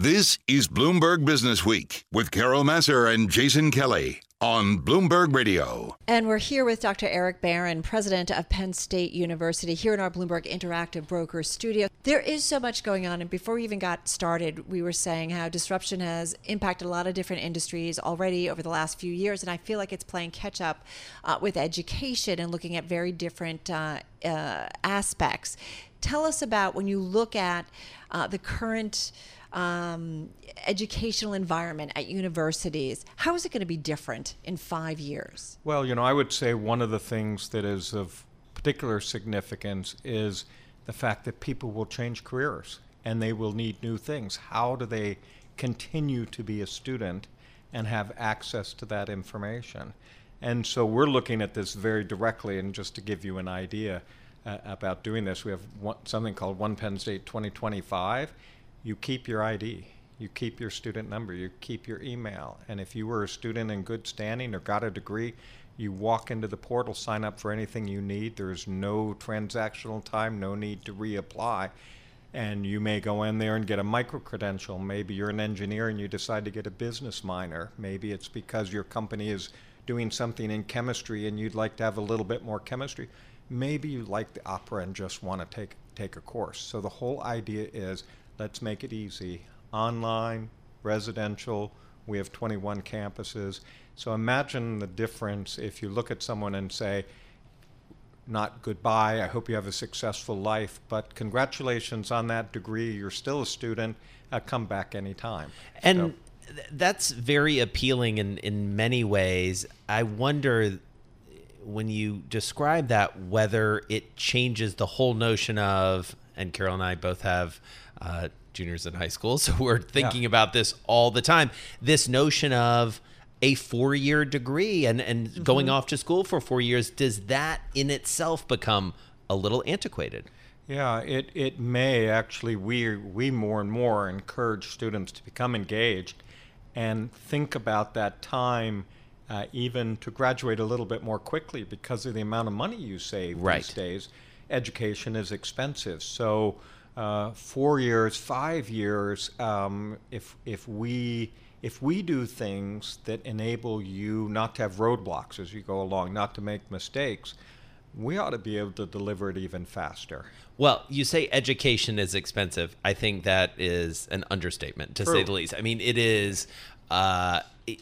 This is Bloomberg Business Week with Carol Massar and Jason Kelly on Bloomberg Radio. And we're here with Dr. Eric Barron, president of Penn State University, here in our Bloomberg Interactive Broker studio. There is so much going on. And before we even got started, we were saying how disruption has impacted a lot of different industries already over the last few years. And I feel like it's playing catch up uh, with education and looking at very different uh, uh, aspects. Tell us about when you look at uh, the current um, educational environment at universities. How is it going to be different in five years? Well, you know, I would say one of the things that is of particular significance is the fact that people will change careers and they will need new things. How do they continue to be a student and have access to that information? And so we're looking at this very directly, and just to give you an idea uh, about doing this, we have one, something called One Penn State 2025 you keep your ID, you keep your student number, you keep your email. And if you were a student in good standing or got a degree, you walk into the portal, sign up for anything you need. There's no transactional time, no need to reapply. And you may go in there and get a micro credential. Maybe you're an engineer and you decide to get a business minor. Maybe it's because your company is doing something in chemistry and you'd like to have a little bit more chemistry. Maybe you like the opera and just want to take take a course. So the whole idea is Let's make it easy. Online, residential, we have 21 campuses. So imagine the difference if you look at someone and say, not goodbye, I hope you have a successful life, but congratulations on that degree. You're still a student. Uh, come back anytime. And so. that's very appealing in, in many ways. I wonder when you describe that whether it changes the whole notion of, and Carol and I both have uh, juniors in high school, so we're thinking yeah. about this all the time. This notion of a four year degree and, and mm-hmm. going off to school for four years, does that in itself become a little antiquated? Yeah, it, it may actually. We, we more and more encourage students to become engaged and think about that time. Uh, even to graduate a little bit more quickly because of the amount of money you save right. these days. Education is expensive. So uh, four years, five years, um, if if we if we do things that enable you not to have roadblocks as you go along, not to make mistakes, we ought to be able to deliver it even faster. Well, you say education is expensive. I think that is an understatement, to True. say the least. I mean, it is. Uh, it,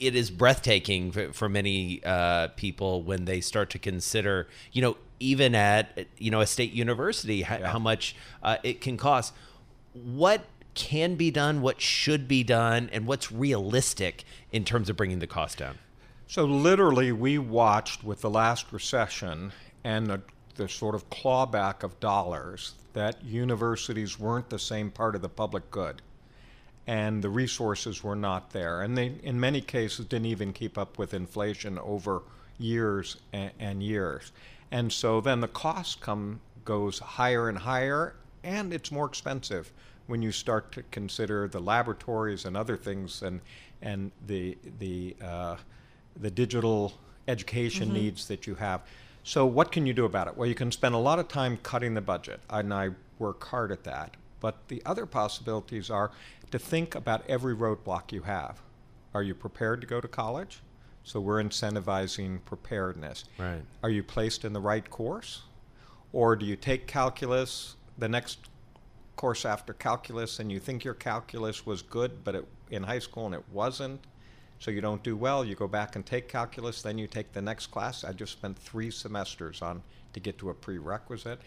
it is breathtaking for, for many uh, people when they start to consider, you know, even at you know a state university how, yeah. how much uh, it can cost. What can be done what should be done and what's realistic in terms of bringing the cost down? So literally we watched with the last recession and the, the sort of clawback of dollars that universities weren't the same part of the public good and the resources were not there and they in many cases didn't even keep up with inflation over years and, and years and so then the cost come goes higher and higher, and it's more expensive when you start to consider the laboratories and other things and and the the uh, the digital education mm-hmm. needs that you have. So what can you do about it? Well, you can spend a lot of time cutting the budget, and I work hard at that. But the other possibilities are to think about every roadblock you have. Are you prepared to go to college? So we're incentivizing preparedness. Right. Are you placed in the right course? Or do you take calculus, the next course after calculus, and you think your calculus was good, but it, in high school and it wasn't? So you don't do well, you go back and take calculus, then you take the next class. I just spent three semesters on to get to a prerequisite.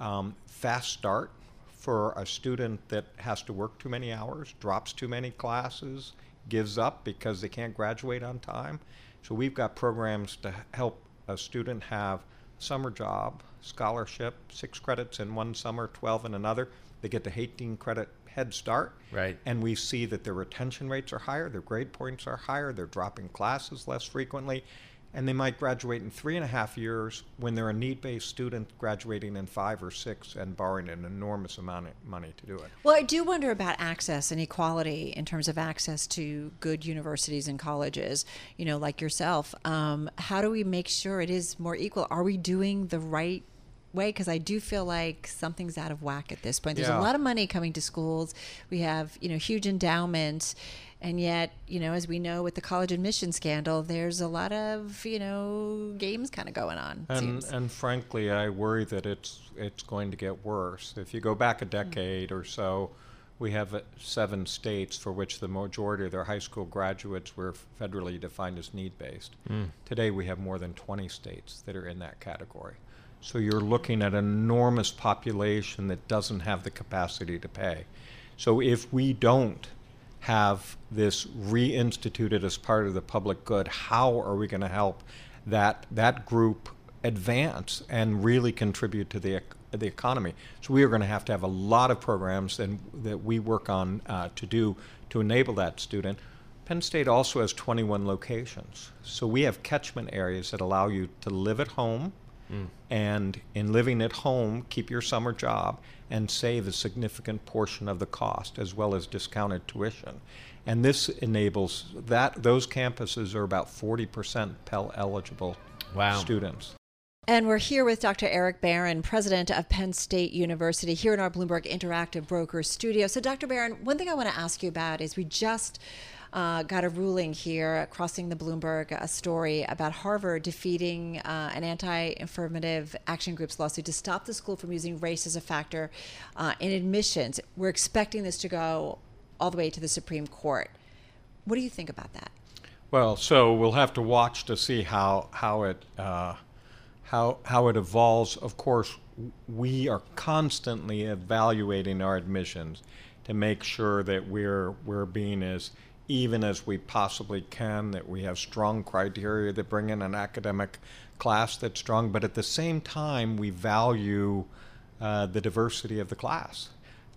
Um, fast start for a student that has to work too many hours, drops too many classes, gives up because they can't graduate on time. So we've got programs to help a student have summer job, scholarship, six credits in one summer, 12 in another. They get the 18 credit head start. Right. And we see that their retention rates are higher, their grade points are higher, they're dropping classes less frequently and they might graduate in three and a half years when they're a need-based student graduating in five or six and borrowing an enormous amount of money to do it. Well, I do wonder about access and equality in terms of access to good universities and colleges. You know, like yourself. Um, how do we make sure it is more equal? Are we doing the right way? Because I do feel like something's out of whack at this point. There's Yeah. a lot of money coming to schools. We have, you know, huge endowments. And yet, you know, as we know with the college admission scandal, there's a lot of, you know, games kind of going on. And, seems. and frankly, I worry that it's it's going to get worse. If you go back a decade or so, we have uh, seven states for which the majority of their high school graduates were federally defined as need-based. Today, we have more than 20 states that are in that category. So you're looking at an enormous population that doesn't have the capacity to pay. So if we don't have this reinstituted as part of the public good, how are we going to help that that group advance and really contribute to the the economy? So we are going to have to have a lot of programs and that we work on uh, to do to enable that student. Penn State also has 21 locations, so we have catchment areas that allow you to live at home and in living at home, keep your summer job and save a significant portion of the cost as well as discounted tuition. And this enables that those campuses are about 40% Pell eligible Wow. students. And we're here with Dr. Eric Barron, president of Penn State University, here in our Bloomberg Interactive Broker studio. So, Dr. Barron, one thing I want to ask you about is we just uh, got a ruling here, crossing the Bloomberg, a story about Harvard defeating uh, an anti affirmative action group's lawsuit to stop the school from using race as a factor uh, in admissions. We're expecting this to go all the way to the Supreme Court. What do you think about that? Well, so we'll have to watch to see how how it uh, how how it evolves. Of course, we are constantly evaluating our admissions to make sure that we're we're being as even as we possibly can. That we have strong criteria that bring in an academic class that's strong, but at the same time, we value uh, the diversity of the class.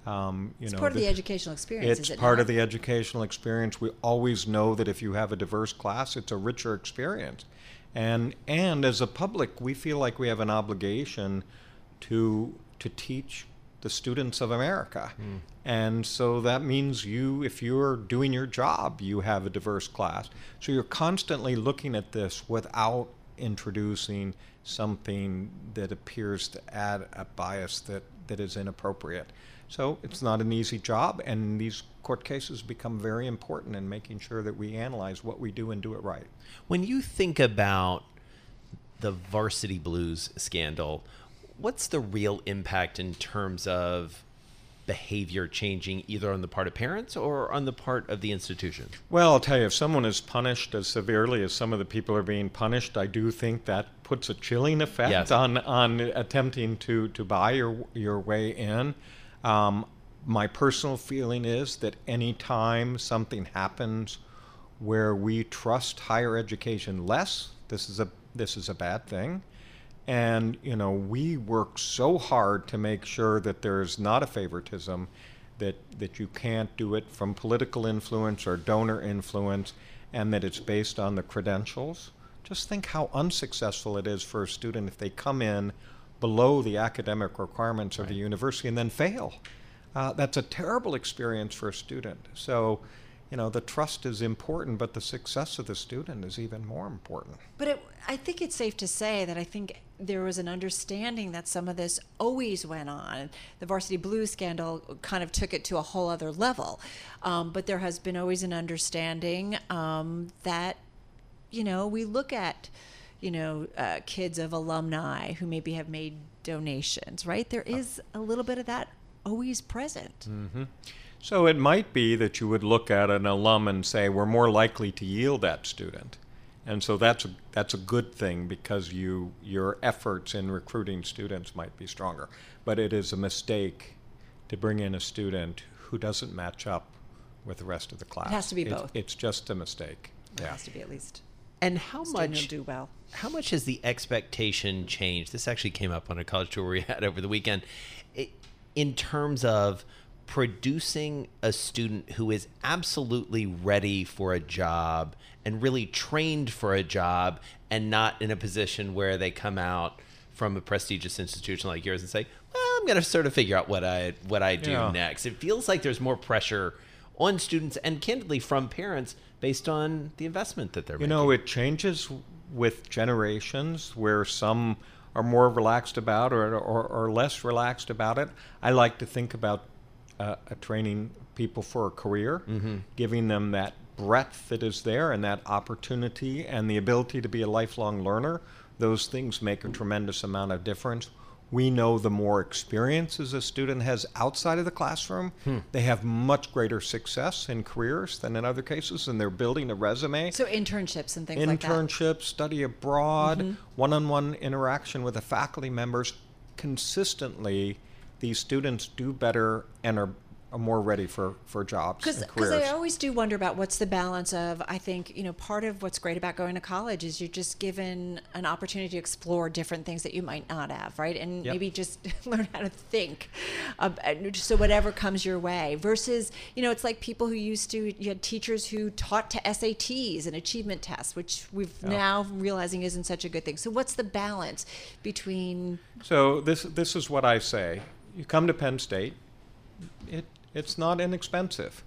Um, you It's know, part of the- the educational experience. it's is it part not? of the educational experience. We always know that if you have a diverse class, it's a richer experience. And and as a public, we feel like we have an obligation to to teach the students of America. Hmm. And so that means you if you're doing your job, you have a diverse class. So you're constantly looking at this without introducing something that appears to add a bias that, that is inappropriate. So it's not an easy job, and these court cases become very important in making sure that we analyze what we do and do it right. When you think about the Varsity Blues scandal, what's the real impact in terms of behavior changing either on the part of parents or on the part of the institution? Well, I'll tell you, if someone is punished as severely as some of the people are being punished, I do think that puts a chilling effect Yes. on on attempting to to buy your your way in. Um, my personal feeling is that any time something happens where we trust higher education less, this is a this is a bad thing. And you know, we work so hard to make sure that there's not a favoritism, that that you can't do it from political influence or donor influence, and that it's based on the credentials. Just think how unsuccessful it is for a student if they come in below the academic requirements of the university and then fail. Uh, that's a terrible experience for a student. So, you know, the trust is important, but the success of the student is even more important. But it, I think it's safe to say that I think there was an understanding that some of this always went on. The Varsity Blue scandal kind of took it to a whole other level. Um, but there has been always an understanding um, that, you know, we look at, you know, uh, kids of alumni who maybe have made donations, right? There is a little bit of that always present. Mm-hmm. So it might be that you would look at an alum and say, we're more likely to yield that student. And so that's a, that's a good thing because you, your efforts in recruiting students might be stronger. But it is a mistake to bring in a student who doesn't match up with the rest of the class. It has to be It's- both. It's just a mistake. It Yeah. has to be at least. And how much do well. How much has the expectation changed? This actually came up on a college tour we had over the weekend. It, in terms of producing a student who is absolutely ready for a job and really trained for a job and not in a position where they come out from a prestigious institution like yours and say, "Well, I'm going to sort of figure out what I what I do Yeah. next." It feels like there's more pressure on students and candidly from parents based on the investment that they're You making. You know, it changes with generations where some are more relaxed about or, or, or less relaxed about it. I like to think about uh, training people for a career, mm-hmm. giving them that breadth that is there and that opportunity and the ability to be a lifelong learner. Those things make a tremendous amount of difference. We know the more experiences a student has outside of the classroom, hmm. they have much greater success in careers than in other cases, and they're building a resume. So internships and things internships, like that. Internships, study abroad, mm-hmm. one-on-one interaction with the faculty members. Consistently, these students do better and are more ready for, for jobs Cause. Because I always do wonder about what's the balance of, I think, you know, part of what's great about going to college is you're just given an opportunity to explore different things that you might not have, right? And yep. maybe just learn how to think. So whatever comes your way versus, you know, it's like people who used to, you had teachers who taught to SATs and achievement tests, which we've yep. now realizing isn't such a good thing. So what's the balance between? So this, this is what I say. You come to Penn State, it it's not inexpensive.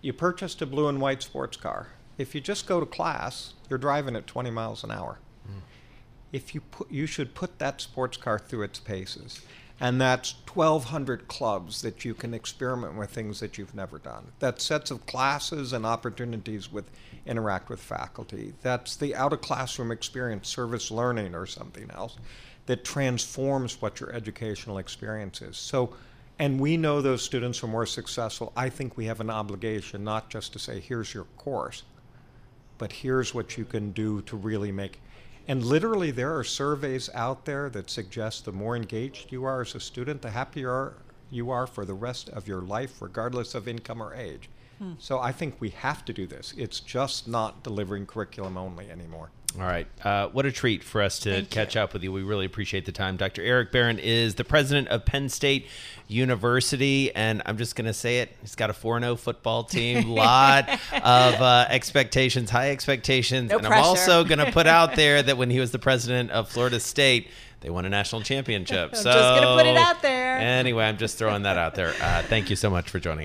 You purchased a blue and white sports car. If you just go to class, you're driving at 20 miles an hour. Mm. If you put, you should put that sports car through its paces. And that's 1,200 clubs that you can experiment with things that you've never done. That's sets of classes and opportunities with interact with faculty. That's the out of classroom experience, service learning or something else that transforms what your educational experience is. So and we know those students are more successful, I think we have an obligation not just to say, here's your course, but here's what you can do to really make. And literally, there are surveys out there that suggest the more engaged you are as a student, the happier you are for the rest of your life, regardless of income or age. Hmm. So I think we have to do this. It's just not delivering curriculum only anymore. All right. Uh, what a treat for us to Thank catch you. up with you. We really appreciate the time. Dr. Eric Barron is the president of Penn State University, and I'm just going to say it. He's got a 4 0 football team, lot of uh, expectations, high expectations. No and pressure. I'm also going to put out there that when he was the president of Florida State, they won a national championship. I'm so, just going to put it out there. Anyway, I'm just throwing that out there. Uh, thank you so much for joining